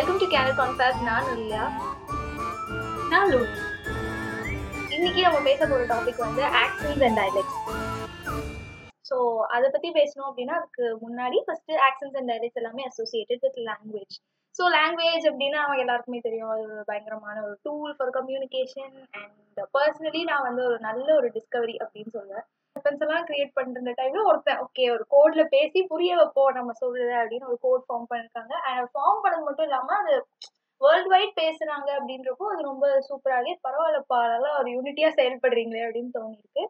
Welcome to canal கான்ஃபாஸ் நான் இல்லையா நான் லோனி இன்னைக்கு நம்ம பேச போற டாபிக் வந்து ஆக்சன்ஸ் அண்ட் டைலெக்ட்ஸ் ஸோ அதை பத்தி பேசணும் அப்படின்னா அதுக்கு முன்னாடி ஃபர்ஸ்ட் ஆக்சன்ஸ் அண்ட் டைலெக்ட்ஸ் எல்லாமே associated with language so language அப்படின்னா அவங்க எல்லாருக்குமே தெரியும். அது ஒரு பயங்கரமான ஒரு tool for communication and personally நான் வந்து ஒரு நல்ல ஒரு டிஸ்கவரி அப்படின்னு சொல்லுவேன் வெப்பன்ஸ் எல்லாம் கிரியேட் பண்ற டைம்ல ஒருத்தன் ஓகே ஒரு கோட்ல பேசி புரிய வைப்போம் நம்ம சொல்றது அப்படின்னு ஒரு கோட் ஃபார்ம் பண்ணிருக்காங்க. அண்ட் ஃபார்ம் பண்ணது மட்டும் இல்லாம அது வேர்ல்ட் வைட் பேசுறாங்க அப்படின்றப்போ அது ரொம்ப சூப்பராகவே பரவாயில்லப்பா அதெல்லாம் ஒரு யூனிட்டியா செயல்படுறீங்களே அப்படின்னு தோணிருக்கு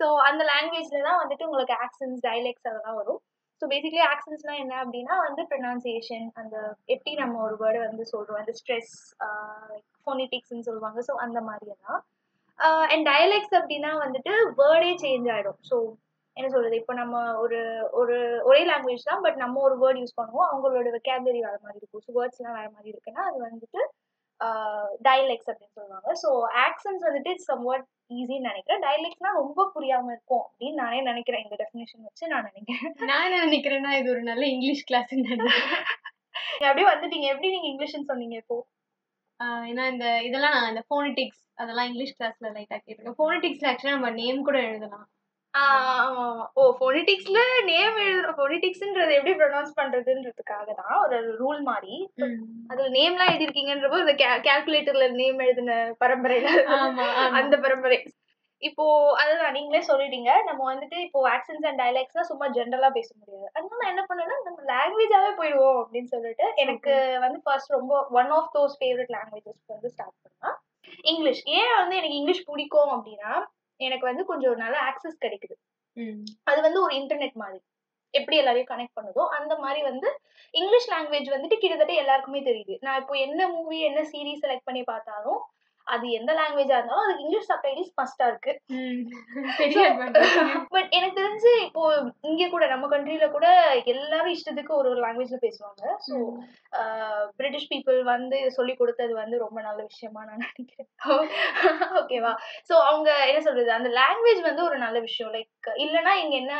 ஸோ அந்த லாங்குவேஜ்ல தான் வந்துட்டு உங்களுக்கு ஆக்சன்ஸ் டைலெக்ட்ஸ் அதெல்லாம் வரும். ஸோ பேசிக்கலி ஆக்சன்ஸ்லாம் என்ன அப்படின்னா வந்து ப்ரொனவுன்சியேஷன் அந்த எப்படி நம்ம ஒரு வேர்டு வந்து சொல்றோம் அந்த ஸ்ட்ரெஸ் ஃபோனிட்டிக்ஸ்னு சொல்லுவாங்க. ஸோ அந்த மாதிரி எல்லாம் அண்ட் டயலெக்ட்ஸ் அப்படின்னா வந்துட்டு வேர்டே சேஞ்ச் ஆகிடும் ஸோ என்ன சொல்றது? இப்போ நம்ம ஒரு ஒரு ஒரே லாங்குவேஜ் தான் பட் நம்ம ஒரு வேர்ட் யூஸ் பண்ணுவோம். அவங்களோட வெக்காபுலரி வேற மாதிரி இருக்கும். ஸோ வேர்ட்ஸ்லாம் வேற மாதிரி இருக்குன்னா அது வந்துட்டு டயலெக்ட்ஸ் அப்படின்னு சொல்லுவாங்க. ஸோ ஆக்சன்ஸ் வந்துட்டு இட்ஸ் சம் வாட் ஈஸின்னு நினைக்கிறேன். டயலெக்ட்ஸ்னா ரொம்ப புரியாம இருக்கும் அப்படின்னு நானே நினைக்கிறேன். இந்த டெஃபினேஷன் வச்சு நான் நினைக்கிறேன். நான் என்ன நினைக்கிறேன்னா இது ஒரு நல்ல இங்கிலீஷ் கிளாஸ் அப்படியே வந்துட்டீங்க. எப்படி நீங்க இங்கிலீஷ்னு சொன்னீங்க இப்போ? ஏன்னா இந்த இதெல்லாம் நான் இந்த ஃபோனிட்டிக்ஸ் அதெல்லாம் இங்கிலீஷ் கிளாஸ்ல லைட்டா கேட்டிருக்கேன். ஃபோனிட்டிக்ஸ்ல ஆக்சுவலா நம்ம நேம் கூட எழுதலாம். ஓ ஃபோனிட்டிக்ஸ்ல நேம் எழுதுற ஃபோனிட்டிக்ஸ்ன்றது எப்படி ப்ரொனவுன்ஸ் பண்றதுன்றதுக்காக தான் ஒரு ரூல் மாதிரி அதுல நேம்லாம் எழுதிருக்கீங்கன்றப்போ இந்த கால்குலேட்டர்ல நேம் எழுதின பரம்பரையில ஆமா. அந்த பரம்பரை. இப்போ அதுதான் நீங்களே சொல்லிட்டீங்க. நம்ம வந்துட்டு இப்போ ஆக்சன்ஸ் அண்ட் டைலாக்ஸ்னா சும்மா ஜென்ரலா பேச முடியாது. அதனால நான் என்ன பண்ணேன்னா நம்ம லாங்குவேஜாவே போயிடுவோம் அப்படின்னு சொல்லிட்டு எனக்கு வந்து ஃபர்ஸ்ட் ரொம்ப one of those favourite languages வந்து ஸ்டார்ட் பண்ணா இங்கிலீஷ் ஏன் வந்து எனக்கு இங்கிலீஷ் பிடிக்கும் அப்படின்னா எனக்கு வந்து கொஞ்சம் நல்ல ஆக்சஸ் கிடைக்குது. அது வந்து ஒரு இன்டர்நெட் மாதிரி. எப்படி எல்லாரையும் கனெக்ட் பண்ணுதோ அந்த மாதிரி வந்து இங்கிலீஷ் லாங்குவேஜ் வந்துட்டு கிட்டத்தட்ட எல்லாருக்குமே தெரியுது. நான் இப்போ என்ன மூவி என்ன சீரீஸ் செலக்ட் பண்ணி பார்த்தாலும் அது எந்த லாங்குவேஜா இருந்தாலும் அதுக்கு இங்கிலீஷ் சப்டைட்டில்ஸ் மஸ்டா இருக்கு. பட் எனக்கு தெரிஞ்சு இப்போ இங்க கூட நம்ம கண்ட்ரில கூட எல்லாரும் இஷ்டத்துக்கு ஒரு ஒரு லாங்குவேஜ்ல பேசுவாங்க. ஸோ பிரிட்டிஷ் பீப்புள் வந்து சொல்லி கொடுத்தது வந்து ரொம்ப நல்ல விஷயமா நான் நினைக்கிறேன். ஓகேவா ஸோ அவங்க என்ன சொல்றது? அந்த லாங்குவேஜ் வந்து ஒரு நல்ல விஷயம். லைக் இல்லைன்னா இங்க என்ன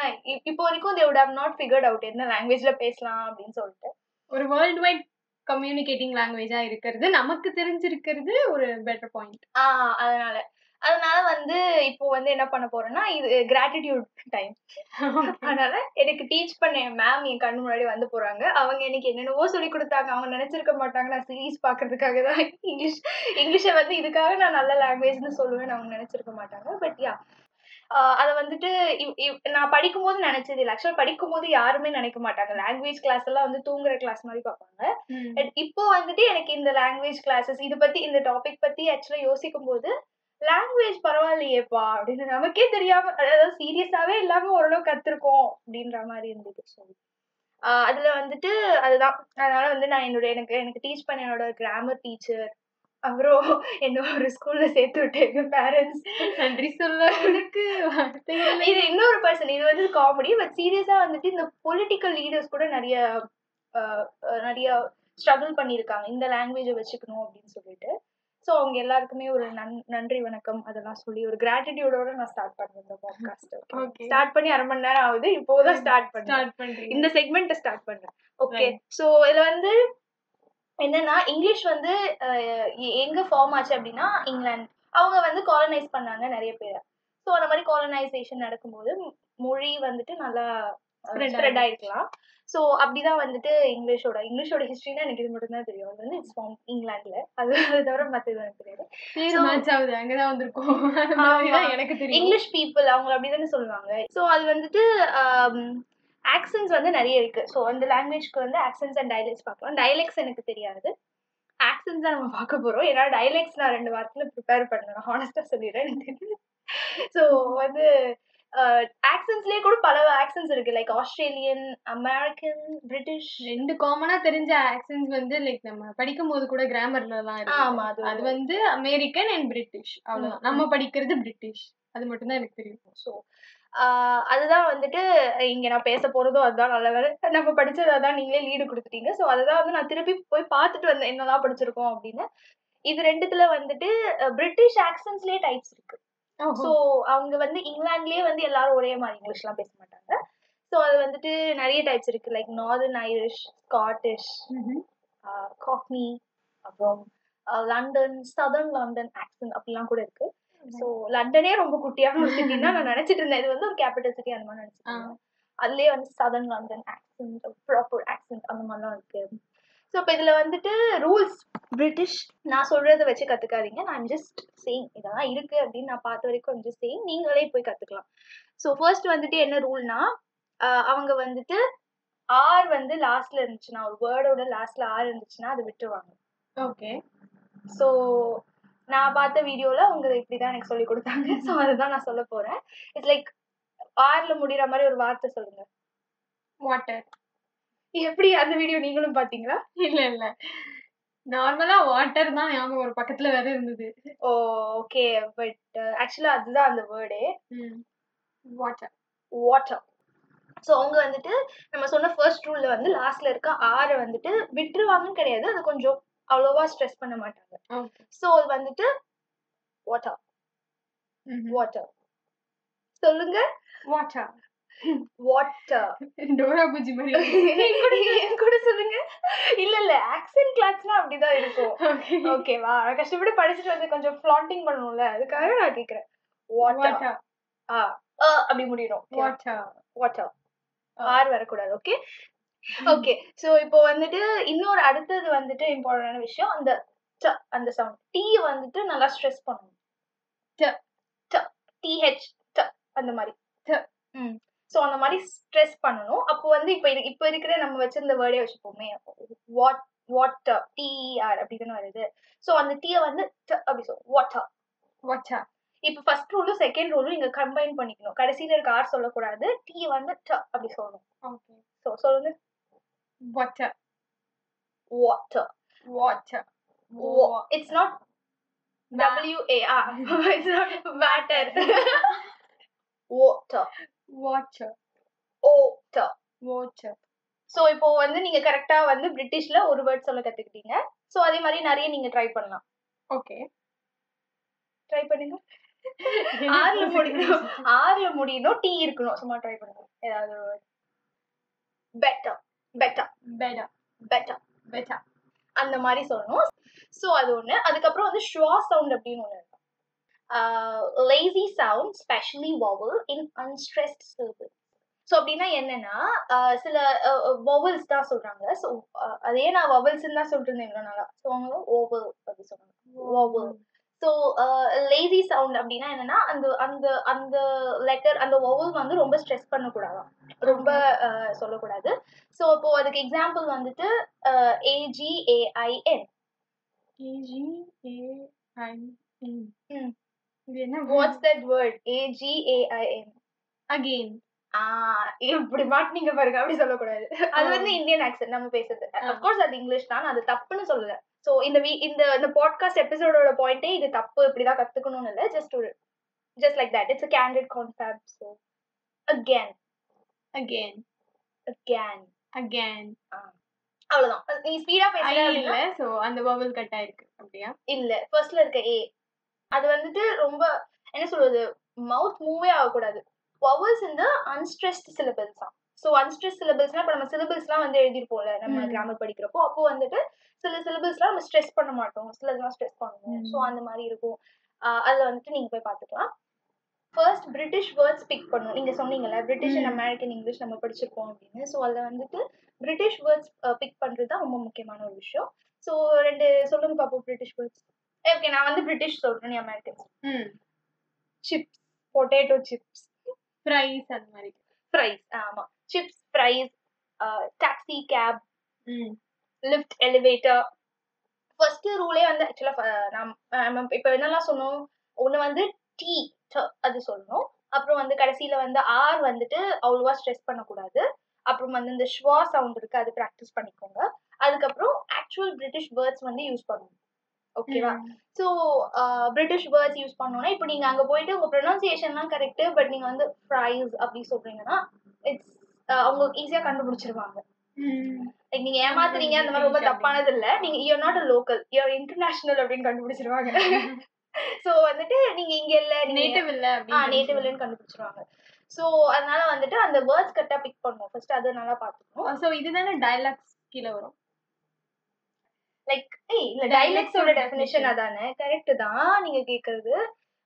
இப்போ வரைக்கும் they would have not figured out என்ன லாங்குவேஜ்ல பேசலாம் அப்படின்னு சொல்லிட்டு. ஒரு வேர்ல்ட் வைட் கம்யூனிகேட்டிங் லாங்குவேஜா இருக்கிறது நமக்கு தெரிஞ்சிருக்கிறது ஒரு பெட்டர் பாயிண்ட் ஆஹ் அதனால. அதனால வந்து இப்போ வந்து என்ன பண்ண போறேன்னா இது கிராட்டிடியூட் டைம் அதனால எனக்கு டீச் பண்ண மேம் என் கண்ணு முன்னாடி வந்து போறாங்க. அவங்க எனக்கு என்னென்னவோ சொல்லி கொடுத்தாங்க. அவங்க நினைச்சிருக்க மாட்டாங்க. நான் சீரீஸ் பாக்குறதுக்காக தான். இங்கிலீஷ் இங்கிலீஷை வந்து இதுக்காக நான் நல்ல லாங்குவேஜ்னு சொல்லுவேன் அவங்க நினைச்சிருக்க மாட்டாங்க. பட் யா அதை வந்துட்டு இவ்- இவ்- நான் படிக்கும்போது நினைச்சது இல்லை. ஆக்சுவலாக படிக்கும்போது யாருமே நினைக்க மாட்டாங்க. லாங்குவேஜ் கிளாஸ் எல்லாம் வந்து தூங்குற கிளாஸ் மாதிரி பார்ப்பாங்க. But இப்போ வந்துட்டு எனக்கு இந்த லாங்குவேஜ் கிளாஸஸ் இது பத்தி இந்த டாபிக் பத்தி ஆக்சுவலா யோசிக்கும் போது லாங்குவேஜ் பரவாயில்லையேப்பா அப்படின்னு நமக்கே தெரியாம அதாவது சீரியஸாவே இல்லாம ஓரளவு கத்துருக்கோம் அப்படின்ற மாதிரி இருந்தது. ஸோ அதுல வந்துட்டு அதுதான். அதனால வந்து நான் என்னோட எனக்கு எனக்கு டீச் பண்ண என்னோட கிராமர் டீச்சர் அப்புறம் என்ன ஒரு ஸ்கூல்ல சேர்த்து விட்டு எங்க பேரண்ட்ஸ் நன்றி சொல்ல இல்லை. இது இன்னொரு பர்சன் இது வந்து காமெடி பட் சீரியஸா வந்துட்டு இந்த பொலிட்டிக்கல் லீடர்ஸ் கூட நிறைய நிறைய ஸ்ட்ரகிள் பண்ணியிருக்காங்க. இந்த லாங்குவேஜை வச்சுக்கணும் அப்படின்னு சொல்லிட்டு. ஸோ அவங்க எல்லாருக்குமே ஒரு நன் நன்றி வணக்கம் அதெல்லாம் சொல்லி ஒரு கிராட்டிடியூடோட நான் ஸ்டார்ட் பண்ணேன் இந்த பாட்காஸ்ட். ஸ்டார்ட் பண்ணி அரை மணி நேரம் ஆகுது இப்போதான் ஸ்டார்ட் பண்ணேன் இந்த செக்மெண்ட்டை ஸ்டார்ட் பண்றேன் ஓகே. ஸோ இதுல வந்து என்னன்னா இங்கிலீஷ் வந்து எங்க ஃபார்ம் ஆச்சு அப்படின்னா இங்கிலாந்து. அவங்க வந்து காலனைஸ் பண்ணாங்க நிறைய பேரை. ஸோ அந்த மாதிரி காலனைசேஷன் நடக்கும்போது மொழி வந்துட்டு நல்லா ஸ்ப்ரெட் ஆயிருக்கலாம். ஸோ அப்படிதான் வந்துட்டு இங்கிலீஷோட இங்கிலீஷோட ஹிஸ்ட்ரினா எனக்கு இது மட்டும் தான் தெரியும். அது வந்து இட்ஸ் ஃபார்ம் இங்கிலாந்துல அது தவிர மற்றது எனக்கு தெரியாது. அங்கதான் வந்திருக்கோம். எனக்கு தெரியும். இங்கிலீஷ் பீப்புள் அவங்க அப்படிதானே சொல்லுவாங்க. ஸோ அது வந்துட்டு ஆக்சன்ஸ் வந்து நிறைய இருக்கு. ஸோ அந்த லாங்குவேஜ்க்கு வந்து ஆக்சன்ஸ் அண்ட் டைலெக்ட்ஸ் பார்க்கலாம். டைலெக்ட்ஸ் எனக்கு தெரியாது. ஆக்சன்ஸ் தான் நம்ம பார்க்க போறோம். ஏன்னா டைலெக்ட்ஸ் நான் ரெண்டு வாரத்துல ப்ரிப்பேர் பண்ணேன் ஹானஸ்டா சொல்லிடுறேன் எனக்கு ஸோ வந்து ஆக்சன்ஸ்லேயே கூட பல ஆக்சன்ஸ் இருக்கு. லைக் ஆஸ்திரேலியன் அமெரிக்கன் பிரிட்டிஷ் ரெண்டு காமனா தெரிஞ்ச ஆக்சன்ஸ் வந்து லைக் நம்ம படிக்கும் போது கூட கிராமர்ல எல்லாம் ஆமா, அது அது வந்து அமெரிக்கன் அண்ட் பிரிட்டிஷ் அவ்வளவுதான். நம்ம படிக்கிறது பிரிட்டிஷ் அது மட்டும் தான் எனக்கு தெரியும். ஸோ அதுதான் வந்துட்டு இங்க நான் பேச போறதும் அதுதான் நல்ல வேலை. நம்ம படிச்சது அதான் நீங்களே லீடு கொடுத்துட்டீங்க. ஸோ அதுதான் வந்து நான் திருப்பி போய் பார்த்துட்டு வந்தேன். என்னெல்லாம் படிச்சிருக்கோம் அப்படின்னு. இது ரெண்டுத்துல வந்துட்டு பிரிட்டிஷ் ஆக்சன்ஸ்லயே டைப்ஸ் இருக்கு. ஸோ அவங்க வந்து இங்கிலாந்துலயே வந்து எல்லாரும் ஒரே மாதிரி இங்கிலீஷ்லாம் பேச மாட்டாங்க. ஸோ அது வந்துட்டு நிறைய டைப்ஸ் இருக்கு. Like northern Irish Scottish cockney அப்புறம் லண்டன் சதர்ன் லண்டன் ஆக்சன் அப்படிலாம் கூட இருக்கு. ஸோ லண்டனே ரொம்ப குட்டியான ஒரு சிட்டின்னா நான் நினைச்சிட்டு இருந்தேன். இது வந்து ஒரு கேபிட்டல் சிட்டி அந்த மாதிரி நினைச்சிட்டு இருந்தேன். அதுலயே வந்து southern London accent proper accent அந்த மாதிரிலாம் இருக்கு. ஸோ இப்போ இதுல வந்துட்டு ரூல்ஸ் பிரிட்டிஷ் நான் சொல்றதை வச்சு கத்துக்காதீங்க. நான் ஜஸ்ட் சேயிங் இதெல்லாம் இருக்கு அப்படின்னு நான் பார்த்த வரைக்கும் ஜஸ்ட் சேயிங் நீங்களே போய் கத்துக்கலாம். ஸோ ஃபர்ஸ்ட் வந்துட்டு என்ன ரூல்னா அவங்க வந்துட்டு ஆர் வந்து லாஸ்ட்ல இருந்துச்சுன்னா ஒரு வேர்டோட லாஸ்ட்ல ஆர் இருந்துச்சுன்னா அதை விட்டுருவாங்க. ஓகே ஸோ நான் பார்த்த வீடியோல அவங்க இப்படிதான் எனக்கு சொல்லி கொடுத்தாங்க. ஸோ அதுதான் நான் சொல்ல போறேன். இட்ஸ் லைக் ஆர்ல முடிகிற மாதிரி ஒரு வார்த்தை சொல்லுங்க. வாட்டர் எப்படி அந்த வீடியோ நீங்களும் பாத்தீங்களா இல்ல இல்ல. நார்மலா வாட்டர் தான் ஞாபகம் ஒரு பக்கத்துல வேற இருந்தது. ஓ ஓகே பட் ஆக்சுவலா அதுதான் அந்த வேர்டே வாட்டர் வாட்டர் ஸோ அவங்க வந்துட்டு நம்ம சொன்ன ஃபர்ஸ்ட் ரூல்ல வந்து லாஸ்ட்ல இருக்க ஆரை வந்துட்டு விட்டுருவாங்கன்னு கிடையாது. அது கொஞ்சம் அவ்வளோவா ஸ்ட்ரெஸ் பண்ண மாட்டாங்க. ஸோ அது வந்துட்டு வாட்டர் வாட்டர் சொல்லுங்க. வாட்டர் வாட்டர் டோரா புஜி மாதிரி. என் கூட சொல்லுங்க. இல்ல இல்ல ஆக்சென்ட் கிளாஸ்னா அப்படிதான் இருக்கும். ஓகே ஓகேவா கஷ்டப்பட்டு படிச்சுட்டு வந்து கொஞ்சம் ஃபிளாண்டிங் பண்ணணும்ல அதுக்காக நான் கேக்குறேன். வாட்டர் ஆ அப்படி முடியணும். வாட்டர் வாட்டர் ஆர் வரக்கூடாது ஓகே ஓகே சோ இப்போ வந்துட்டு இன்னொரு அடுத்தது வந்துட்டு இம்பார்ட்டன்டான விஷயம் அந்த ட அந்த சவுண்ட் டி வந்துட்டு நல்லா ஸ்ட்ரெஸ் பண்ணணும். ட ட டிஹெச் ட அந்த மாதிரி. ட. ம். ஸோ அந்த மாதிரி ஸ்ட்ரெஸ் பண்ணணும். அப்போ வந்து இப்போ இது இப்போ இருக்கிற நம்ம வச்சிருந்த வேர்டே வச்சுப்போமே வாட் வாட்டர் டிஆர் அப்படி தானே வருது. ஸோ அந்த டீயை வந்து ட அப்படி சொல் வாட்டர் வாட்டர் இப்போ ஃபர்ஸ்ட் ரூலும் செகண்ட் ரூலும் இங்க கம்பைன் பண்ணிக்கணும். கடைசியில இருக்க ஆர் சொல்லக்கூடாது. டீ வந்து ட அப்படி சொல்லணும். ஓகே ஸோ சொல்லுங்க. Water water water it's not W A R it's not water water water otter water so இப்போ வந்து நீங்க கரெக்டா வந்து பிரிட்டிஷ்ல ஒரு வேர்ட் சொல்ல கத்துக்கிட்டீங்க. ஸோ அதே மாதிரி நிறைய நீங்க ட்ரை பண்ணலாம். ஓகே ட்ரை பண்ணுங்க. ஆர்ல முடியணும். ஆர்ல முடியணும். டீ இருக்கணும். சும்மா ட்ரை பண்ணுங்க. ஏதாவது better better better better better அந்த மாதிரி சொல்லணும். ஸோ அது ஒன்று அதுக்கப்புறம் வந்து ஷுவா சவுண்ட் அப்படின்னு ஒன்று இருக்கும். Lazy sound specially vowel in unstressed syllable so அப்படின்னா என்னன்னா சில வவல்ஸ் தான் சொல்றாங்க. ஸோ அதே நான் வவல்ஸ்ன்னு தான் சொல்லிட்டு இருந்தேன் இவ்வளோ நாளா. ஸோ அவங்க ஓவல் அப்படி சொன்னாங்க வவல் ஸோ லேசி சவுண்ட் அப்படின்னா என்னன்னா அந்த அந்த அந்த லெட்டர் அந்த வவல் வந்து ரொம்ப ஸ்ட்ரெஸ் பண்ணக்கூடாதாம் ரொம்ப சொல்லக்கூடாது. ஸோ இப்போ அதுக்கு எக்ஸாம்பிள் வந்துட்டு ஏஜிஏஐஎன் ஏஜி ஏ ஐ என் ம். இது என்ன? What's that word A G A I N again ah இப்படி மாட்டினீங்க பாருங்க அப்படி சொல்லக்கூடாது. அது வந்து இந்தியன் ஆக்சென்ட் நம்ம பேசுறது. அப்கோர்ஸ் அது இங்கிலீஷ் தான் அது தப்புன்னு சொல்லல. சோ இந்த வீ இந்த இந்த பாட்காஸ்ட் எபிசோடோட பாயிண்டே இது தப்பு இப்படிதான் கத்துக்கணும்னு இல்ல ஜஸ்ட் ஒரு just like that it's a candid concept so again. Again again. Again அவ்வளவுதான். நீ ஸ்பீடா பேசுற இல்ல சோ அந்த வவல் கட் ஆயிருக்கு அப்படியா? இல்ல ஃபர்ஸ்ட்ல இருக்க ஏ அது வந்துட்டு ரொம்ப என்ன சொல்றது மவுத் மூவே ஆகக்கூடாது. வவல்ஸ் இந்த அன்ஸ்ட்ரெஸ்ட் சிலபிள்ஸ் தான் ஸோ அன்ஸ்ட்ரெஸ் சிலபிள்ஸ்னா இப்போ நம்ம சிலபிள்ஸ்லாம் வந்து எழுதிருப்போம்ல நம்ம. கிராமர் படிக்கிறப்போ அப்போ வந்துட்டு சில சிலபிள்ஸ்லாம் நம்ம ஸ்ட்ரெஸ் பண்ண மாட்டோம். சிலதெல்லாம் ஸ்ட்ரெஸ் பண்ணுவோம். ஸோ அந்த மாதிரி இருக்கும். அதுல வந்துட்டு நீங்க போய் பார்த்துக்கலாம். ஃபர்ஸ்ட் பிரிட்டிஷ் வேர்ட்ஸ் பிக் பண்ணும். நீங்க சொன்னீங்கல்ல பிரிட்டிஷ் அண்ட். அமெரிக்கன் இங்கிலீஷ் நம்ம படிச்சிருப்போம் அப்படின்னு. ஸோ அதுல வந்துட்டு பிரிட்டிஷ் வேர்ட்ஸ் பிக் பண்றது தான் ரொம்ப முக்கியமான ஒரு விஷயம். ஸோ ரெண்டு சொல்லுங்க பாப்போம் பிரிட்டிஷ் வேர்ட்ஸ் ஓகே நான் வந்து பிரிட்டிஷ் சொல்றேன் நீ அமெரிக்கன் ம். சிப்ஸ் பொட்டேட்டோ சிப்ஸ் ஃப்ரைஸ் அந்த மாதிரி. ஃப்ரைஸ் ஆமா. Chips fries taxi cab lift elevator first ரூலே வந்து ஆக்சுவலா நம்ம இப்போ என்னெல்லாம் சொன்னோம்? ஒன்று வந்து டீ அது சொல்லணும். அப்புறம் வந்து கடைசியில வந்து ஆர் வந்துட்டு அவ்வளோவா ஸ்ட்ரெஸ் பண்ணக்கூடாது. அப்புறம் வந்து இந்த ஷ்வா சவுண்ட் இருக்கு அது ப்ராக்டிஸ் பண்ணிக்கோங்க. அதுக்கப்புறம் ஆக்சுவல் பிரிட்டிஷ் வேர்ட்ஸ் வந்து யூஸ் பண்ணணும். ஓகேவா ஸோ பிரிட்டிஷ் வேர்ட்ஸ் யூஸ் பண்ணோம்னா இப்போ நீங்க அங்க போயிட்டு உங்க ப்ரொனன்சியேஷன்லாம் கரெக்ட் பட் நீங்க வந்து ஃப்ரைஸ் அப்படி சொல்றீங்கன்னா இட்ஸ் அவங்க ஈஸியா கண்டுபிடிச்சிருவாங்க. Like நீங்க ஏமாத்துறீங்க அந்த மாதிரி ரொம்ப தப்பானது இல்ல நீங்க you're not a local you're international அப்படின்னு கண்டுபிடிச்சிருவாங்க. சோ வந்துட்டு நீங்க இங்க இல்ல நேட்டிவ் இல்ல ஆ நேட்டிவ் இல்லன்னு கண்டுபிடிச்சிருவாங்க. சோ அதனால வந்துட்டு அந்த வேர்ட்ஸ் கரெக்டா பிக் பண்ணுவோம். ஃபர்ஸ்ட் அது நல்லா பாத்துக்கணும் சோ இதுதானே டயலாக்ஸ் கீழ வரும்? லைக் இல்ல டைலெக்ட்ஸோட டெஃபினேஷன். அதானே? கரெக்ட் தான் நீங்க கேக்குறது.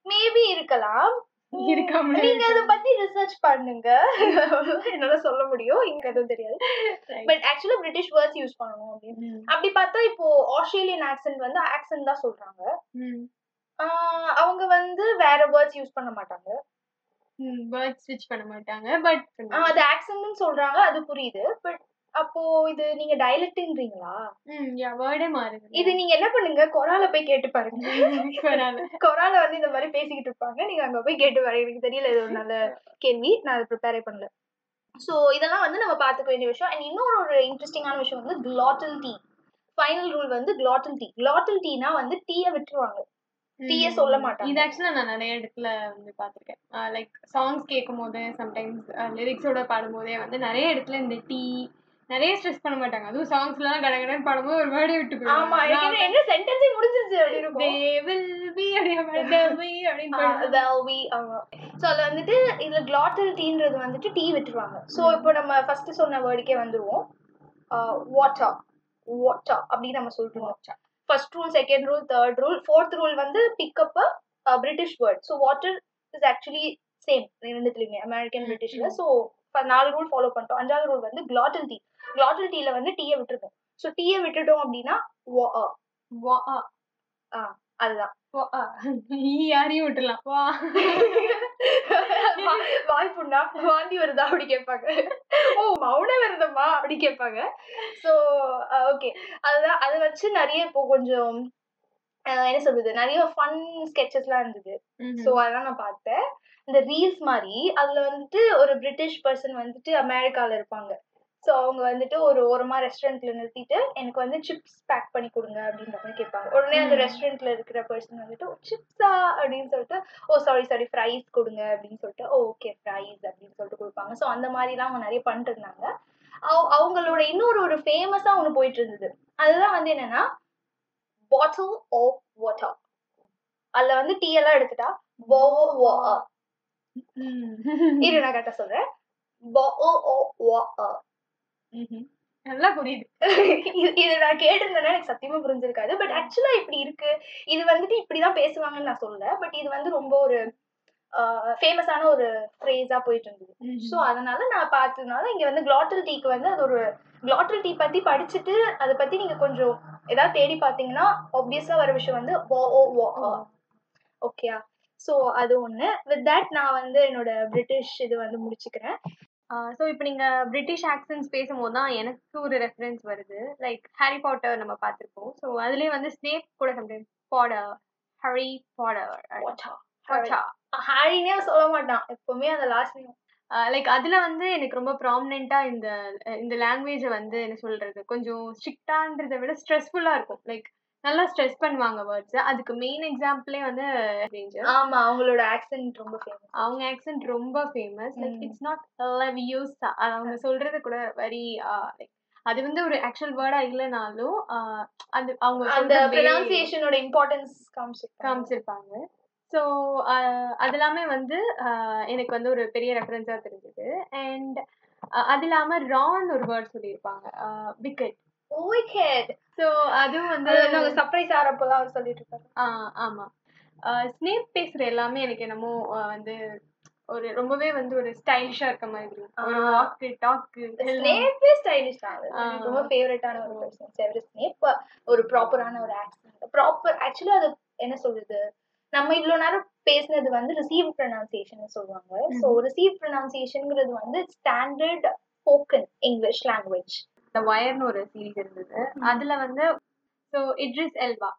மேபி இருக்கலாம். இருக்காமலே நீங்க அதை. பத்தி ரிசர்ச் பண்ணுங்க. என்னால சொல்ல முடியும். இங்க எதுவும் தெரியாது. பட் ஆக்சுவலா பிரிட்டிஷ் வேர்ட்ஸ் யூஸ் பண்ணணும் அப்படின்னு. அப்படி பார்த்தா இப்போ ஆஸ்திரேலியன் ஆக்சென்ட் வந்து ஆக்சென்ட் தான் சொல்றாங்க. அவங்க வந்து வேற வேர்ட்ஸ் யூஸ் பண்ண மாட்டாங்க. Word switch பண்ண மாட்டாங்க. பட் அது ஆக்சென்ட்னு சொல்றாங்க. அது புரியுது. பட் அப்போ இது நீங்க டைலக்ட்ன்றீங்களா ம் யா வேர்டே மாறுது. இது நீங்க என்ன பண்ணுங்க? கொரால போய் கேட்டு பாருங்க. வராது கொரால வந்து இந்த மாதிரி பேசிக்கிட்டு இருப்பாங்க. நீங்க அங்க போய் கேட்டு பாருங்க. எனக்கு தெரியல இது ஒரு நல்ல கேள்வி. நான் அதை ப்ரிப்பேரே பண்ணல. ஸோ இதெல்லாம் வந்து நம்ம பார்த்துக்க வேண்டிய விஷயம். அண்ட் இன்னொரு ஒரு இன்ட்ரெஸ்டிங்கான விஷயம் வந்து glottal டீ ஃபைனல் ரூல் வந்து glottal டீ glottal டீனா வந்து டீயை விட்டுருவாங்க. டீயே சொல்ல மாட்டாங்க. இது ஆக்சுவலா நான் நிறைய இடத்துல வந்து பார்த்திருக்கேன். லைக் சாங்ஸ் கேட்கும் போது சம்டைம்ஸ் லிரிக்ஸோட பாடும்போதே வந்து நிறைய இடத்துல இந்த டீ நிறைய ஸ்ட்ரெஸ் பண்ண மாட்டாங்க. அதுவும் சாங்ஸ்லாம் கடகடன்னு பாடும்போது ஒரு வேர்டே விட்டு ஆமா எனக்கு என்ன- சென்டென்ஸே முடிஞ்சிருச்சு ஸோ அதுல வந்துட்டு இதுல glottal டீன்றது வந்துட்டு டீ விட்டுருவாங்க. ஸோ இப்போ நம்ம ஃபர்ஸ்ட் சொன்ன வேர்டுக்கே வந்துருவோம். வாட்டர் வாட்டர் அப்படின்னு நம்ம சொல்றோம். First rule second rule third rule fourth rule வந்து pickup British word so water is actually same ரெண்டுத்துலயுமே. American பிரிட்டிஷ்ல ஸோ நாலு ரூல் ஃபாலோ பண்ணிட்டோம். அஞ்சாவது ரூல் வந்து glottal டீ glottal டீல வந்து டீயை விட்டுருக்கோம். ஸோ டீயை விட்டுட்டோம் அப்படின்னா வா ஆ, ஆ, அதுதான். யாரையும் விட்டுலாம் வா. வா- வாய் புண்ணா? வாந்தி வருதா? அப்படி கேட்பாங்க. ஓ மௌன விரதமா? அப்படி கேட்பாங்க. ஸோ ஓகே அதுதான் அதை வச்சு நிறைய இப்போ கொஞ்சம் என்ன சொல்றது? நிறைய ஃபன் ஸ்கெச்சஸ்லாம் இருந்தது. ஸோ அதெல்லாம் நான் பார்த்தேன். இந்த ரீல்ஸ் மாதிரி அதுல வந்துட்டு ஒரு பிரிட்டிஷ் பர்சன் வந்துட்டு அமெரிக்கால இருப்பாங்க. ஸோ அவங்க வந்துட்டு ஒரு ஓரமா ரெஸ்டாரண்ட்ல நிறுத்திட்டு எனக்கு வந்து சிப்ஸ் பேக் பண்ணி கொடுங்க அப்படின்ற மாதிரி கேட்பாங்க. உடனே அந்த. ரெஸ்டாரண்ட்ல இருக்கிற பர்சன் வந்துட்டு சிப்ஸா அப்படின்னு சொல்லிட்டு ஓ சாரி சாரி ஃப்ரைஸ் கொடுங்க அப்படின்னு சொல்லிட்டு ஓகே ஃப்ரைஸ் அப்படின்னு சொல்லிட்டு கொடுப்பாங்க. ஸோ அந்த மாதிரிலாம் அவங்க நிறைய பண்ணிட்டு இருந்தாங்க அவ- அவங்களோட இன்னொரு ஒரு ஃபேமஸா ஒன்று போயிட்டு இருந்தது அதுதான் வந்து என்னன்னா பாட்டில் ஆஃப் வாட்டர் அதுல வந்து டீ எல்லாம் எடுத்துட்டா இரு நான் கரெக்டா சொல்றேன். நல்லா புரியுது. இது நான் கேட்டிருந்தேன்னா எனக்கு சத்தியமா புரிஞ்சிருக்காது. பட் ஆக்சுவலா இப்படி இருக்கு. இது வந்துட்டு இப்படிதான் பேசுவாங்கன்னு நான் சொல்லல. பட் இது வந்து ரொம்ப ஒரு ஃபேமஸான ஒரு ஃப்ரேஸா போயிட்டு இருந்தது. ஸோ அதனால நான் பார்த்ததுனால இங்க வந்து glottal டீக்கு வந்து அது ஒரு glottal டீ பத்தி படிச்சுட்டு அதை பத்தி நீங்க கொஞ்சம் ஏதாவது தேடி பார்த்தீங்கன்னா ஆப்வியஸா வர விஷயம் வந்து bo o wa ஓகேயா ஸோ அது ஒண்ணு. வித் தட் நான் வந்து என்னோட பிரிட்டிஷ் இது வந்து முடிச்சுக்கிறேன். ஸோ இப்போ நீங்க பிரிட்டிஷ் ஆக்சன்ஸ் பேசும்போது தான் எனக்கு ஒரு ரெஃபரன்ஸ் வருது. லைக் ஹாரி பாட்டர் நம்ம பார்த்திருப்போம். ஸோ அதுலயே வந்து ஸ்னேப் கூட சம்டைம்ஸ் பாடர் ஹரி பாடர் ஹாரினே சொல்ல மாட்டான். எப்பவுமே அந்த லாஸ்ட் நேம் லைக் அதுல வந்து எனக்கு ரொம்ப ப்ராமினெண்டா இந்த இந்த லாங்குவேஜை வந்து என்ன சொல்றது? கொஞ்சம் ஸ்ட்ரிக்டான்றதை விட ஸ்ட்ரெஸ்ஃபுல்லா இருக்கும். லைக் நல்லா ஸ்ட்ரெஸ் பண்ணுவாங்க வேர்ட்ஸ் அதுக்கு மெயின் எக்ஸாம்பிளே வந்து ஆமா அவங்களோட ஆக்சென்ட் ரொம்ப ஃபேமஸ் அவங்க ஆக்சென்ட் ரொம்ப famous like. It's not love use அவங்க சொல்றது கூட வெரி லைக் அது வந்து ஒரு ஆக்சுவல் வேர்டா இல்லைனாலும் அந்த அவங்க அந்த ப்ரொனன்சியேஷனோட இம்பார்ட்டன்ஸ் காமிச்சிருப்பாங்க. ஸோ அது எல்லாமே வந்து எனக்கு வந்து ஒரு பெரிய ரெஃபரன்ஸா தெரிஞ்சது. அண்ட் அது இல்லாம ரான் ஒரு வேர்ட் சொல்லியிருப்பாங்க. விக்கெட் ஓகேட் ஸோ அதுவும் வந்து அது வந்து அவங்க சர்ப்ரைஸ் ஆறப்போலாம் அவர் சொல்லிட்டு ஆஹ் ஆமா. ஸ்னேப் பேசுற எல்லாமே எனக்கு என்னமோ வந்து ஒரு ரொம்பவே வந்து ஒரு ஸ்டைலிஷா இருக்க மாதிரி. ஒரு. வாக்கு டாக்கு ஸ்னேப்பே ஸ்டைலிஷ் தான். ரொம்ப ஃபேவரட்டான ஒரு பர்சன் செவரு ஸ்னேப் ஒரு ப்ராப்பரான ஒரு ஆக்சன் ப்ராப்பர் ஆக்சுவலா அது என்ன சொல்றது? நம்ம இவ்வளோ நேரம் பேசினது வந்து ரிசீவ் ப்ரொனன்சியேஷன் சொல்லுவாங்க. ஸோ ரிசீவ் ப்ரொனன்சியேஷன்ங்கிறது வந்து ஸ்டாண்டர்ட் ஸ்போக்கன் இங்கிலீஷ் லாங்குவேஜ் இந்த வயர்னு ஒரு சீரிஸ் இருந்தது. அதுல வந்து ஸோ இட்ரிஸ் எல்வா.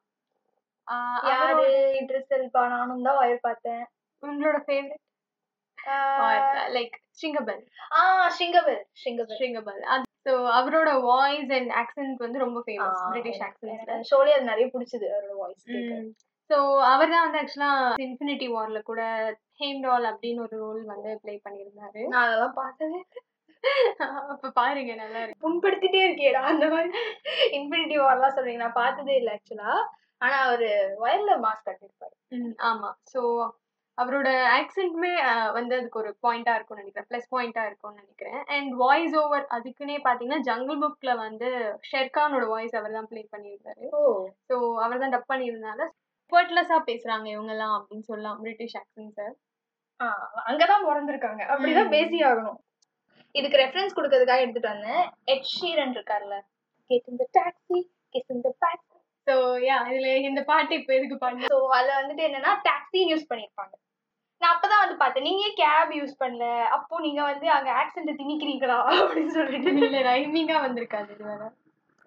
யாரு? இட்ரிஸ் எல்பா நானும் தான் வயர் பார்த்தேன். உங்களோட ஃபேவரட் லைக் ஸ்ரிங்கபல் ஆ ஷிங்கபல் ஷிங்கபல் ஸ்ரிங்கபல் அது ஸோ அவரோட வாய்ஸ் அண்ட் ஆக்சென்ட் வந்து ரொம்ப ஃபேமஸ் பிரிட்டிஷ் ஆக்சென்ட் ஷோலே அது நிறைய பிடிச்சது அவரோட வாய்ஸ் ஸோ அவர் தான் வந்து ஆக்சுவலா இன்ஃபினிட்டி வார்ல கூட ஹேம்டால் அப்படின்னு ஒரு ரோல் வந்து ப்ளே பண்ணியிருந்தாரு. நான் அதெல்லாம் பார்த்ததே அப்ப பாருங்க நல்லா இருக்கு. புண்படுத்திட்டே இருக்கேடா அந்த மாதிரி. இன்ஃபினிட்டி வார்லாம் சொல்றீங்க நான் பார்த்ததே இல்லை ஆக்சுவலா ஆனா அவரு வயல்ல மாஸ்க் கட்டிருப்பாரு ஆமா. ஸோ அவரோட ஆக்சென்ட்டுமே வந்து அதுக்கு ஒரு பாயிண்டா இருக்கும்னு நினைக்கிறேன். ப்ளஸ் பாயிண்டா இருக்கும்னு நினைக்கிறேன். அண்ட் வாய்ஸ் ஓவர் அதுக்குன்னே பார்த்தீங்கன்னா ஜங்கிள் புக்ல வந்து ஷெர்கானோட வாய்ஸ் அவர் தான் ப்ளே பண்ணியிருந்தாரு. ஓ. ஸோ அவர் தான் டப் பண்ணியிருந்தால எஃபர்ட்லெஸ்ஸா பேசுறாங்க இவங்கெல்லாம் அப்படின்னு சொல்லலாம் பிரிட்டிஷ் ஆக்சன்ஸை ஆ, அங்கதான் பிறந்திருக்காங்க. அப்படிதான். பேசி ஆகணும். இதுக்கு ரெஃபரன்ஸ் கொடுக்கறதுக்காக எடுத்துட்டு வந்தேன். எட் ஷீரன் இருக்கார்ல. கெட் இந்த டாக்ஸி கெட் இந்த டாக்ஸி ஸோ யா இதுல இந்த பாட்டு இப்போ எதுக்கு பாட்டு ஸோ அதுல வந்துட்டு என்னன்னா டாக்ஸின்னு யூஸ் பண்ணிருப்பாங்க நான் அப்பதான் வந்து பார்த்தேன். நீங்க கேப் யூஸ் பண்ணல? அப்போ நீங்க வந்து அங்க ஆக்சிடென்ட் திணிக்கிறீங்களா? அப்படின்னு சொல்லிட்டு. இல்ல ரைமிங்கா வந்திருக்காது இது வேற.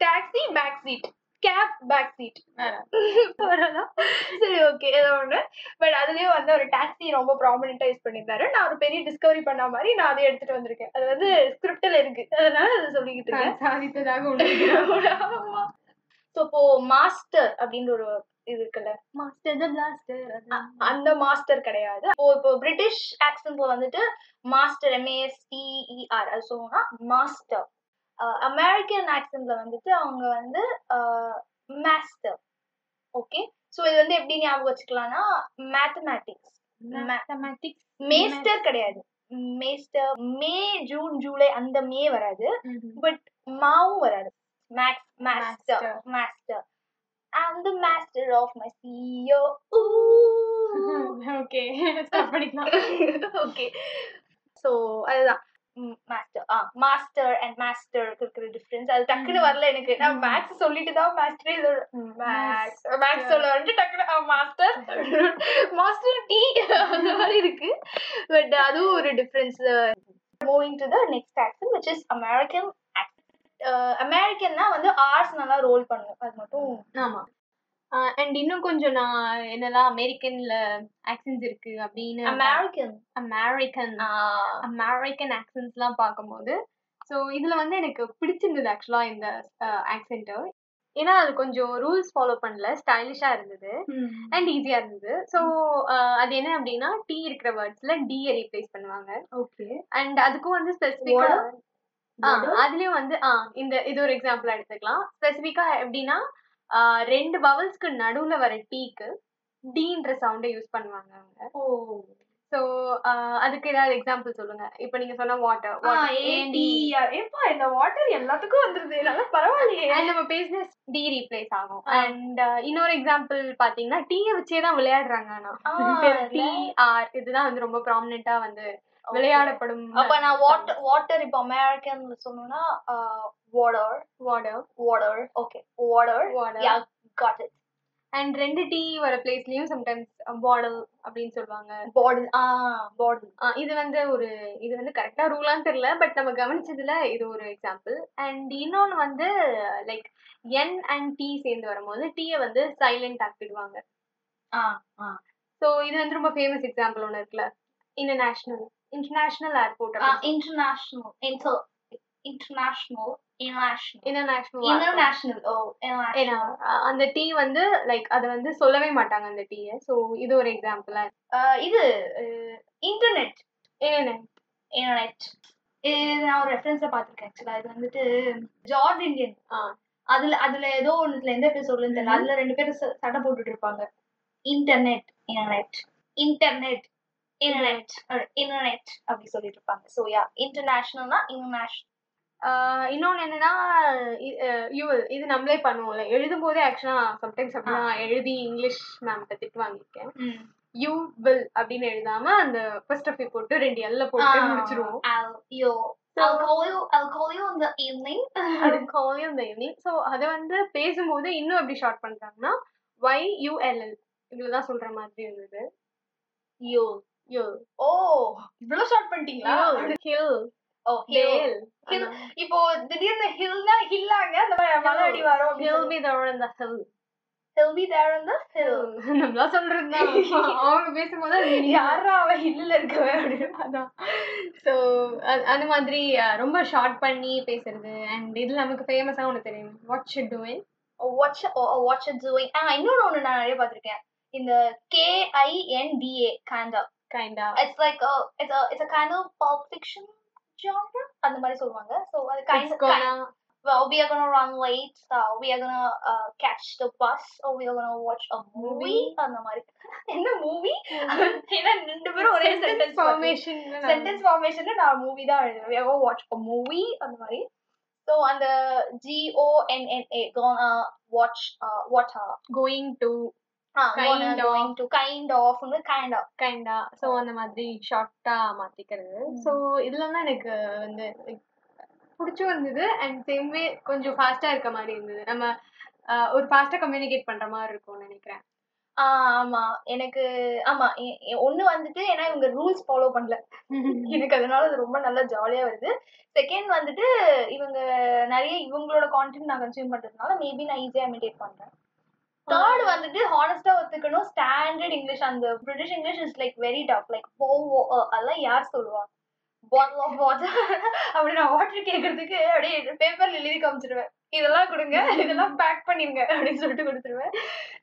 Taxi back seat cab back seat வரலாம் சரி ஓகே ஏதோ ஒன்று பட் அதுலயும் வந்து ஒரு டாக்ஸி ரொம்ப ப்ராமினெண்டா யூஸ் பண்ணியிருந்தாரு. நான் ஒரு பெரிய டிஸ்கவரி பண்ண மாதிரி நான் அதை எடுத்துட்டு வந்திருக்கேன். அது வந்து ஸ்கிரிப்ட்ல இருக்கு. அதனால அதை சொல்லிக்கிட்டு இருக்கேன். சாதித்ததாக ஸோ இப்போ மாஸ்டர் அப்படின்ற ஒரு இது இருக்குல்ல. மாஸ்டர் த பிளாஸ்டர் அந்த மாஸ்டர் கிடையாது. இப்போ இப்போ பிரிட்டிஷ் ஆக்சன்ட்ல வந்துட்டு மாஸ்டர் எம்ஏஎஸ்டிஇஆர் அது சொல்லணும்னா மாஸ்டர் அமெரிக்கன் ஆக்சன்ட்ல வந்துட்டு அவங்க வந்து மாஸ்டர் ஓகே ஸோ இது வந்து எப்படி ஞாபகம் வச்சுக்கலாம்னா மேத்தமேட்டிக்ஸ் மேத்தமேட்டிக்ஸ் மேஸ்டர் கிடையாது. மேஸ்டர் மே ஜூன் ஜூலை அந்த மே வராது. பட் மாவும் வராது. Max master. Master I'm the master of my CEO. Okay okay so அதுதான். Master ah master and master இருக்கிற டிஃபரன்ஸ் அது டக்குன்னு ம். வரல எனக்கு. நான். மேக்ஸ் சொல்லிட்டு தான் மாஸ்டரே இதோட மேக்ஸ் மேக்ஸ் சொல்ல வந்துட்டு டக்குனு மாஸ்டர் மாஸ்டர் டீ அந்த மாதிரி இருக்கு. பட் அதுவும் ஒரு difference moving to the next accent which is American அமெரிக்கன்னா வந்து ஆர்ஸ் நல்லா ரோல் பண்ணும் அது மட்டும் ஆமா. அண்ட் இன்னும் கொஞ்சம் நான் என்னெல்லாம் அமெரிக்கன்ல ஆக்சன்ஸ் இருக்கு அப்படின்னு அமெரிக்கன் அமெரிக்கன் அமெரிக்கன் ஆக்சன்ஸ்லாம் பார்க்கும்போது ஸோ இதுல வந்து எனக்கு பிடிச்சிருந்தது ஆக்சுவலா இந்த ஆக்சென்ட் ஏன்னா அது கொஞ்சம் ரூல்ஸ் ஃபாலோ பண்ணல ஸ்டைலிஷா இருந்தது அண்ட் ஈஸியா இருந்தது. ஸோ அது என்ன அப்படின்னா டி இருக்கிற வேர்ட்ஸ்ல டியை ரீப்ளேஸ் பண்ணுவாங்க. ஓகே அண்ட் அதுக்கும் வந்து ஸ்பெசிஃபிக்கா? அதுலயும் வந்து ஆ இந்த இது ஒரு எக்ஸாம்பிள் எடுத்துக்கலாம். ஸ்பெசிஃபிக்கா எப்படின்னா ரெண்டு பவல்ஸ்க்கு நடுவுல வர டீக்கு டீன்ற சவுண்டை யூஸ் பண்ணுவாங்க அவங்க. ஓ. ஸோ அதுக்கு ஏதாவது எக்ஸாம்பிள் சொல்லுங்க. இப்போ நீங்க சொன்ன வாட்டர் ஏப்பா இந்த வாட்டர் எல்லாத்துக்கும் வந்துருது. நல்லா பரவாயில்லையே. நம்ம பேசின டி ரீப்ளேஸ் ஆகும். அண்ட் இன்னொரு எக்ஸாம்பிள் பாத்தீங்கன்னா டீயை வச்சே தான் விளையாடுறாங்க ஆனா. டி ஆர் இதுதான் வந்து ரொம்ப ப்ராமினெண்டா வந்து விளையாடப்படும். அப்ப நான் வாட்டர் வாட்டர் இப்போ அமெரிக்கன்ல சொன்னோம்னா water water water okay water. Yeah got it and ரெண்டு டீ வர பிளேஸ்லயும் சம்டைம்ஸ் பாடல் அப்படின்னு சொல்லுவாங்க. பாட்டில் ஆ பாட்டில் ஆ, இது வந்து ஒரு இது வந்து கரெக்டா ரூலான்னு தெரியல பட் நம்ம கவனிச்சதுல இது ஒரு எக்ஸாம்பிள் அண்ட் இன்னொன்னு வந்து லைக் என் அண்ட் டி சேர்ந்து வரும்போது டீயை வந்து சைலண்ட் ஆக்கிடுவாங்க. ஆ ஆ. ஸோ இது வந்து ரொம்ப ஃபேமஸ் எக்ஸாம்பிள் ஒன்று இருக்குல்ல. இன்டர்நேஷனல் இன்டர்நேஷனல் இன்டர்நேஷனல் ஓ ஏன்னா இன்டர்நேஷனல் அ- அந்த டீ வந்து லைக் அதை வந்து சொல்லவே மாட்டாங்க அந்த டீயை ஸோ இது ஒரு எக்ஸாம்பிளா இது இன்டர்நெட் இன்டர்நெட் இது நான் ஒரு ரெஃபரன்ஸ்ல பாத்திருக்கேன் ஆக்சுவலா இது வந்துட்டு ஜார்ஜ் இந்தியன் அதுல அதுல ஏதோ ஒண்ணுல எந்த எபிசோட்லன்னு தெரியல. அதுல ரெண்டு பேரும் ச- சண்டை போட்டுட்டு இருப்பாங்க. Internet internet internet internet internet அப்படி சொல்லிட்டு இருப்பாங்க ஸோ யா இன்டர்நேஷனல்னா இன்டர்நேஷனல் இன்னொன்னு என்னன்னா யூவல் இது நம்மளே பண்ணுவோம்ல. எழுதும் போதே ஆக்சுவலா சம்டைம்ஸ் அப்படிதான் எழுதி இங்கிலீஷ் மேம்கிட்ட திட்டு வாங்கியிருக்கேன். யூ வில் அப்படின்னு எழுதாம அந்த ஃபர்ஸ்ட் ஆஃப் போட்டு ரெண்டு எல்ல போட்டு முடிச்சிருவோம். Yo, I'll call you, I'll call you in the evening. அதை வந்து பேசும்போது இன்னும் எப்படி ஷார்ட் பண்றாங்கன்னா யூஎல்எல் இவ்வளவுதான் சொல்ற மாதிரி இருந்தது. Yo. யூ Oh, இவ்வளவு ஷார்ட் பண்ணிட்டீங்களா? Hill oh hill Hill. இப்போ திடீர்னு ஹில்னா ஹில்லாங்க அந்த மாதிரி மலை அடி வரும் ஹில் பி தோட இந்த hill hill be there hill நம்மளா சொல்றது அவங்க பேசும்போது யாரா அவ ஹில்ல இருக்கவே அப்படின்னு. அதான். ஸோ அந்த மாதிரி ரொம்ப ஷார்ட் பண்ணி பேசுறது. அண்ட் இது நமக்கு ஃபேமஸாக ஒன்று தெரியும். What should doing watch watch doing ah இன்னொன்னு ஒண்ணு நான் நிறைய பார்த்திருக்கேன். இந்த K I N D A Kind of kinda it's like it's it's a kind of pulp fiction genre அந்த மாதிரி சொல்லுவாங்க சோ அது kind gonna well, we are gonna run late. Uh, we are gonna uh, catch the bus, or we are gonna watch a movie. Movie. அந்த மாதிரி என்ன movie ஏன்னா ரெண்டு பேரும் ஒரே சென்டென்ஸ் ஃபார்மேஷன் சென்டென்ஸ் ஃபார்மேஷன்ல நான் மூவி தான் எழுதுவேன் we are gonna watch a movie அந்த மாதிரி ஸோ அந்த G O N N A gonna watch uh, what uh, going to ah, Kind gonna of. going to kind of. kind of kinda so அந்த மாதிரி ஷார்ட்டா மாத்திக்கிறது so இதுல தான் எனக்கு வந்து பிடிச்சும் இருந்தது அண்ட் சேம்வே கொஞ்சம் ஃபாஸ்டா இருக்க மாதிரி இருந்தது நம்ம ஒரு ஃபாஸ்டா கம்யூனிகேட் பண்ற மாதிரி இருக்கும்னு நினைக்கிறேன் ஆமா எனக்கு ஆமா ஒண்ணு வந்துட்டு ஏன்னா இவங்க ரூல்ஸ் ஃபாலோ பண்ணல எனக்கு அதனால அது ரொம்ப நல்லா ஜாலியா வருது. செகண்ட் வந்துட்டு இவங்க நிறைய இவங்களோட கான்டென்ட் நான் கன்சியூம் பண்றதுனால மேபி நான் ஈஸியா இமிடேட் பண்றேன் தேர்ட் வந்துட்டு ஹானஸ்டா ஒத்துக்கணும். ஸ்டாண்டர்ட் இங்கிலீஷ் அந்த British English is like very tough like oh oh அதெல்லாம் யார் சொல்லுவா? பாட்டில் ஆஃப் வாட்டர் அப்படி நான் வாட்டர் கேட்கறதுக்கு அப்படியே பேப்பர்ல எழுதி காமிச்சிருவேன். இதெல்லாம் கொடுங்க. இதெல்லாம் பேக் பண்ணிருங்க. அப்படின்னு சொல்லிட்டு கொடுத்துருவேன்.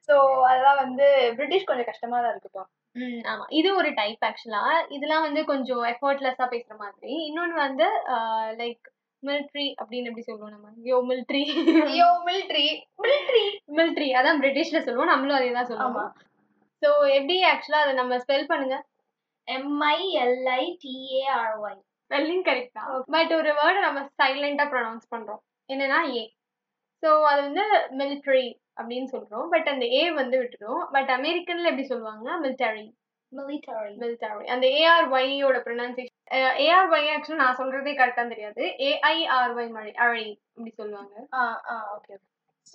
ஸோ அதெல்லாம் வந்து பிரிட்டிஷ் கொஞ்சம் கஷ்டமா தான் இருக்குப்பா ம், ஆமா. இது ஒரு டைப் ஆக்சுவலா இதெல்லாம் வந்து கொஞ்சம் எஃபர்ட்லெஸ்ஸா பேசுற மாதிரி. இன்னொன்னு வந்து uh, லைக் மிலிட்ரி அப்படின்னு எப்படி சொல்லுவோம் நம்ம? யோ மிலிட்ரி ஐயோ மிலிட்ரி மிலிட்ரி மிலிட்ரி அதான் பிரிட்டிஷ்ல சொல்லுவோம் நம்மளும் அதே தான் சொல்லுவோம். ஸோ எப்படி ஆக்சுவலா அதை நம்ம ஸ்பெல் பண்ணுங்க? M I L I T A R Y spelling correct தான். பட் ஒரு வேர்டை நம்ம சைலண்டா ப்ரொனவுன்ஸ் பண்றோம். என்னன்னா ஏ ஸோ அது வந்து மிலிட்ரி அப்படின்னு சொல்றோம். பட் அந்த ஏ வந்து விட்டுரும். பட் அமெரிக்கன்ல எப்படி சொல்லுவாங்க மிலிட்டரி மிலிட்டரி மிலிட்டரி அந்த ஏஆர்ஒய்யோட ப்ரொனன்சியேஷன் ஏஆர்ஒய் ஆக்சுவலி நான் சொல்றதே கரெக்டா தெரியாது. ஏஐஆர்ஒய் மழை அழை அப்படி சொல்லுவாங்க. ஆ ஆ ஓகே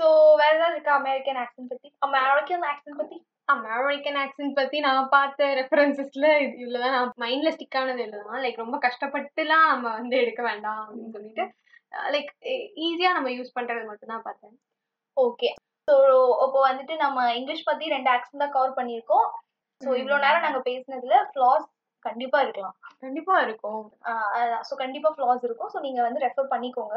ஸோ வேற ஏதாவது இருக்கா அமெரிக்கன் ஆக்சன் பத்தி? அமெரிக்கன் ஆக்சன் பத்தி? அமெரிக்கன் ஆக்சென்ட் பத்தி நான் பார்த்த ரெஃபரன்சஸ்ல இது இவ்வளவுதான் நான் மைண்ட்ல ஸ்டிக் ஆனது இல்லதான். லைக் ரொம்ப கஷ்டப்பட்டுலாம் நம்ம வந்து எடுக்க வேண்டாம் அப்படின்னு சொல்லிட்டு லைக் ஈஸியா நம்ம யூஸ் பண்றது மட்டும் தான் பார்த்தேன். ஓகே ஸோ இப்போ வந்துட்டு நம்ம இங்கிலீஷ் பத்தி ரெண்டு ஆக்சன் தான் கவர் பண்ணியிருக்கோம். ஸோ. இவ்வளோ நேரம் நாங்க பேசினதுல ஃப்ளாஸ் கண்டிப்பா இருக்கலாம். கண்டிப்பா இருக்கும். ஸோ கண்டிப்பா ஃப்ளாஸ் இருக்கும். ஸோ நீங்க வந்து ரெஃபர் பண்ணிக்கோங்க.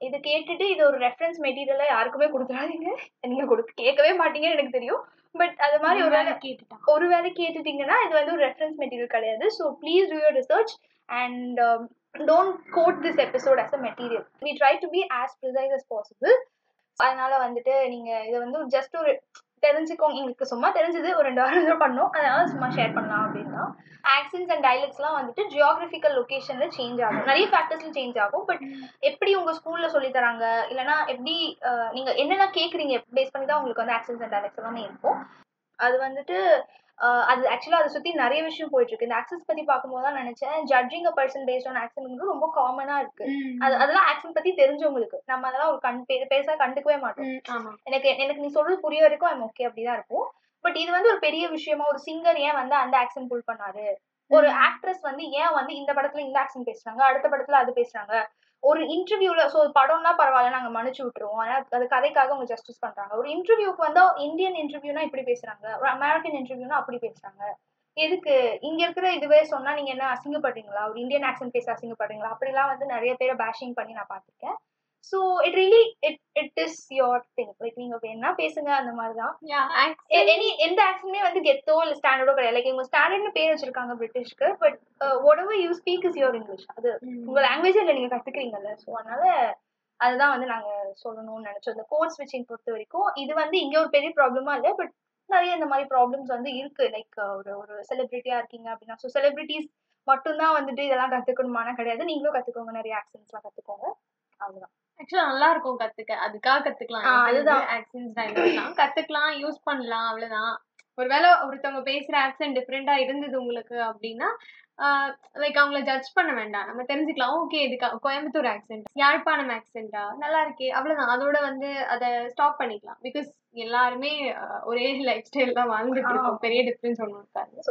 இது கேட்டுட்டு இது ஒரு ரெஃபரன்ஸ் மெட்டீரியலா யாருக்குமே கொடுத்துடாதீங்க நீங்க கொடுத்து கேட்கவே மாட்டீங்கன்னு எனக்கு தெரியும். பட் அது மாதிரி ஒரு வேளை கேட்டுட்டான் ஒரு வேளை கேட்டுட்டீங்கன்னா இது வந்து ஒரு ரெஃபரன்ஸ் மெட்டீரியல் கிடையாது. So please do your research and don't quote this episode as a material we try to be as precise as possible அதனால வந்துட்டு நீங்க இதை வந்து ஜஸ்ட் ஒரு தெரிஞ்சுக்கோங்க. எங்களுக்கு சும்மா தெரிஞ்சது ஒரு ரெண்டு வாரம் பண்ணோம். அதனால சும்மா ஷேர் பண்ணலாம் அப்படின்னா. ஆக்சன்ஸ் அண்ட் டைலக்ட்ஸ்லாம் வந்துட்டு ஜியோகிராஃபிக்கல் லொகேஷன்ல சேஞ்ச் ஆகும். நிறைய ஃபேக்டர்ஸ்ல சேஞ்ச் ஆகும். பட் எப்படி உங்க ஸ்கூல்ல சொல்லி தராங்க? இல்லைன்னா எப்படி அஹ், நீங்க என்னென்ன கேக்குறீங்க பேஸ் பண்ணி தான் உங்களுக்கு வந்து ஆக்சன்ஸ் அண்ட் டைலக்ட்ஸ் எல்லாமே இருக்கும். அது வந்துட்டு அது ஆக்சுவலா அதை சுத்தி நிறைய விஷயம் போயிட்டு இருக்கு இந்த ஆக்சன்ஸ் பத்தி பார்க்கும்போது தான் நினைச்சேன். Judging a person based on accent வந்து ரொம்ப காமனா இருக்கு. அது அதெல்லாம் ஆக்சன் பத்தி தெரிஞ்சவங்களுக்கு நம்ம அதெல்லாம் ஒரு கண் பெ- பெருசா கண்டுக்கவே மாட்டோம். ம், ஆமா. எனக்கு எனக்கு நீ சொல்றது புரிய வரைக்கும் ஐம் ஓகே அப்படிதான் இருக்கும். பட் இது வந்து ஒரு பெரிய விஷயமா ஒரு சிங்கர் ஏன் வந்து அந்த ஆக்சன் புல் பண்ணாரு? ஒரு ஆக்ட்ரஸ் வந்து ஏன் வந்து இந்த படத்துல இந்த ஆக்சன் பேசுறாங்க? அடுத்த படத்துல அது பேசுறாங்க? ஒரு இன்டர்வியூல ஸோ படம்னா பரவாயில்ல நாங்க மன்னிச்சு விட்டுருவோம். ஆனா அது கதைக்காக அவங்க ஜஸ்டிஸ் பண்றாங்க. ஒரு இன்டர்வியூக்கு வந்தா இந்தியன் இன்டர்வியூனா இப்படி பேசுறாங்க. ஒரு அமெரிக்கன் இன்டர்வியூனா அப்படி பேசுறாங்க. எதுக்கு? இங்க இருக்கிற இதுவே சொன்னா நீங்க என்ன அசிங்கப்படுறீங்களா? ஒரு இந்தியன் ஆக்சன் பேச அசிங்கப்படுறீங்களா? அப்படிலாம் வந்து நிறைய பேரை பேஷிங் பண்ணி நான் பார்த்துருக்கேன். So it really it it is your thing like நீங்க வேணா பேசுங்க அந்த மாதிரி தான் எனி எந்த ஆக்சனுமே வந்து கெத்தோ இல்ல ஸ்டாண்டர்டோ கிடையாது. லைக் இவங்க ஸ்டாண்டர்ட்னு பேர் வச்சிருக்காங்க பிரிட்டிஷ்க்கு but whatever you speak is your English அது ம். உங்க லாங்குவேஜ் இல்ல நீங்க கத்துக்கிறீங்கல்ல. ஸோ அதனால அதுதான் வந்து நாங்க சொல்லணும்னு நினைச்சோம். இந்த கோட் ஸ்விட்சிங் பொறுத்த வரைக்கும் இது வந்து இங்க ஒரு பெரிய ப்ராப்ளமா இல்ல பட் நிறைய இந்த மாதிரி ப்ராப்ளம்ஸ் வந்து இருக்கு. லைக் ஒரு ஒரு செலிபிரிட்டியா இருக்கீங்க அப்படின்னா ஸோ செலிபிரிட்டிஸ் மட்டும்தான் வந்துட்டு இதெல்லாம் கத்துக்கணுமானா கிடையாது. நீங்களும் கத்துக்கோங்க. நிறைய ஆக்சன்ஸ்லாம் கத்துக்கோங்க. அவ்வளவுதான். ஆக்சுவலா நல்லா இருக்கும் கத்துக்க. அதுக்காக கத்துக்கலாம். அதுதான். accents dialectலாம் கத்துக்கலாம் யூஸ் பண்ணலாம் அவ்வளவுதான். ஒருவேளை ஒருத்தவங்க பேசுற ஆக்சென்ட் டிஃப்ரெண்டா இருந்தது உங்களுக்கு அப்படின்னா லைக் அவங்கள ஜட்ஜ் பண்ண வேண்டாம். நம்ம தெரிஞ்சுக்கலாம். ஓகே இது க- கோயம்புத்தூர் ஆக்சென்ட் யாழ்ப்பாணம் ஆக்சென்டா நல்லா இருக்கே அவ்வளவுதான். அதோட வந்து அதை ஸ்டாப் பண்ணிக்கலாம். பிகாஸ் எல்லாருமே ஒரே லைஃப் ஸ்டைல் தான் வாழ்ந்துட்டு இருக்கோம். பெரிய டிஃப்ரென்ஸ் ஒன்றும் இருக்காது.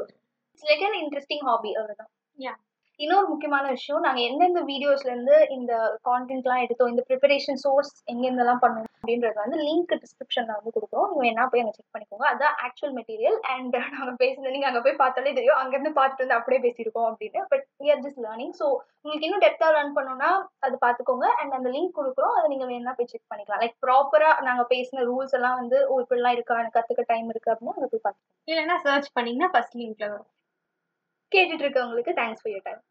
அன் இன்ட்ரெஸ்டிங் ஹாபி அவ்வளவுதான். Yeah. இன்னொரு முக்கியமான விஷயம் நாங்க எந்தெந்த வீடியோஸ்ல இருந்து இந்த கான்டென்ட்லாம் எடுத்தோம் இந்த ப்ரிப்பரேஷன் சோர்ஸ் எங்கெந்தெல்லாம் பண்ணோம் அப்படின்றது வந்து லிங்க் டிஸ்கிரிப்ஷன்ல வந்து கொடுக்குறோம். நீங்க வேணா போய் அங்க செக் பண்ணிக்கோங்க. அதான் ஆக்சுவல் மெட்டீரியல் அண்ட் நாங்க பேசுனது நீங்க அங்க போய் பார்த்தாலே தெரியும். அங்க இருந்து பார்த்துட்டு வந்து அப்படியே பேசியிருக்கோம் அப்படின்னு. But we are just learning so உங்களுக்கு இன்னும் டெப்தா லேர்ன் பண்ணணும்னா அது பார்த்துக்கோங்க. அண்ட் அந்த லிங்க் கொடுக்குறோம். அதை நீங்க வேணா போய் செக் பண்ணிக்கலாம். லைக் ப்ராப்பரா நாங்க பேசின ரூல்ஸ் எல்லாம் வந்து ஓ இப்படிலாம் இருக்கா? எனக்கு கத்துக்க டைம் இருக்கு அப்படின்னா அங்க போய் பார்த்து இல்லைன்னா சர்ச் பண்ணீங்கன்னா ஃபர்ஸ்ட் லிங்க்ல வரும். கேட்டுட்டு இருக்கவங்களுக்கு தேங்க்ஸ் ஃபார் யர் டைம்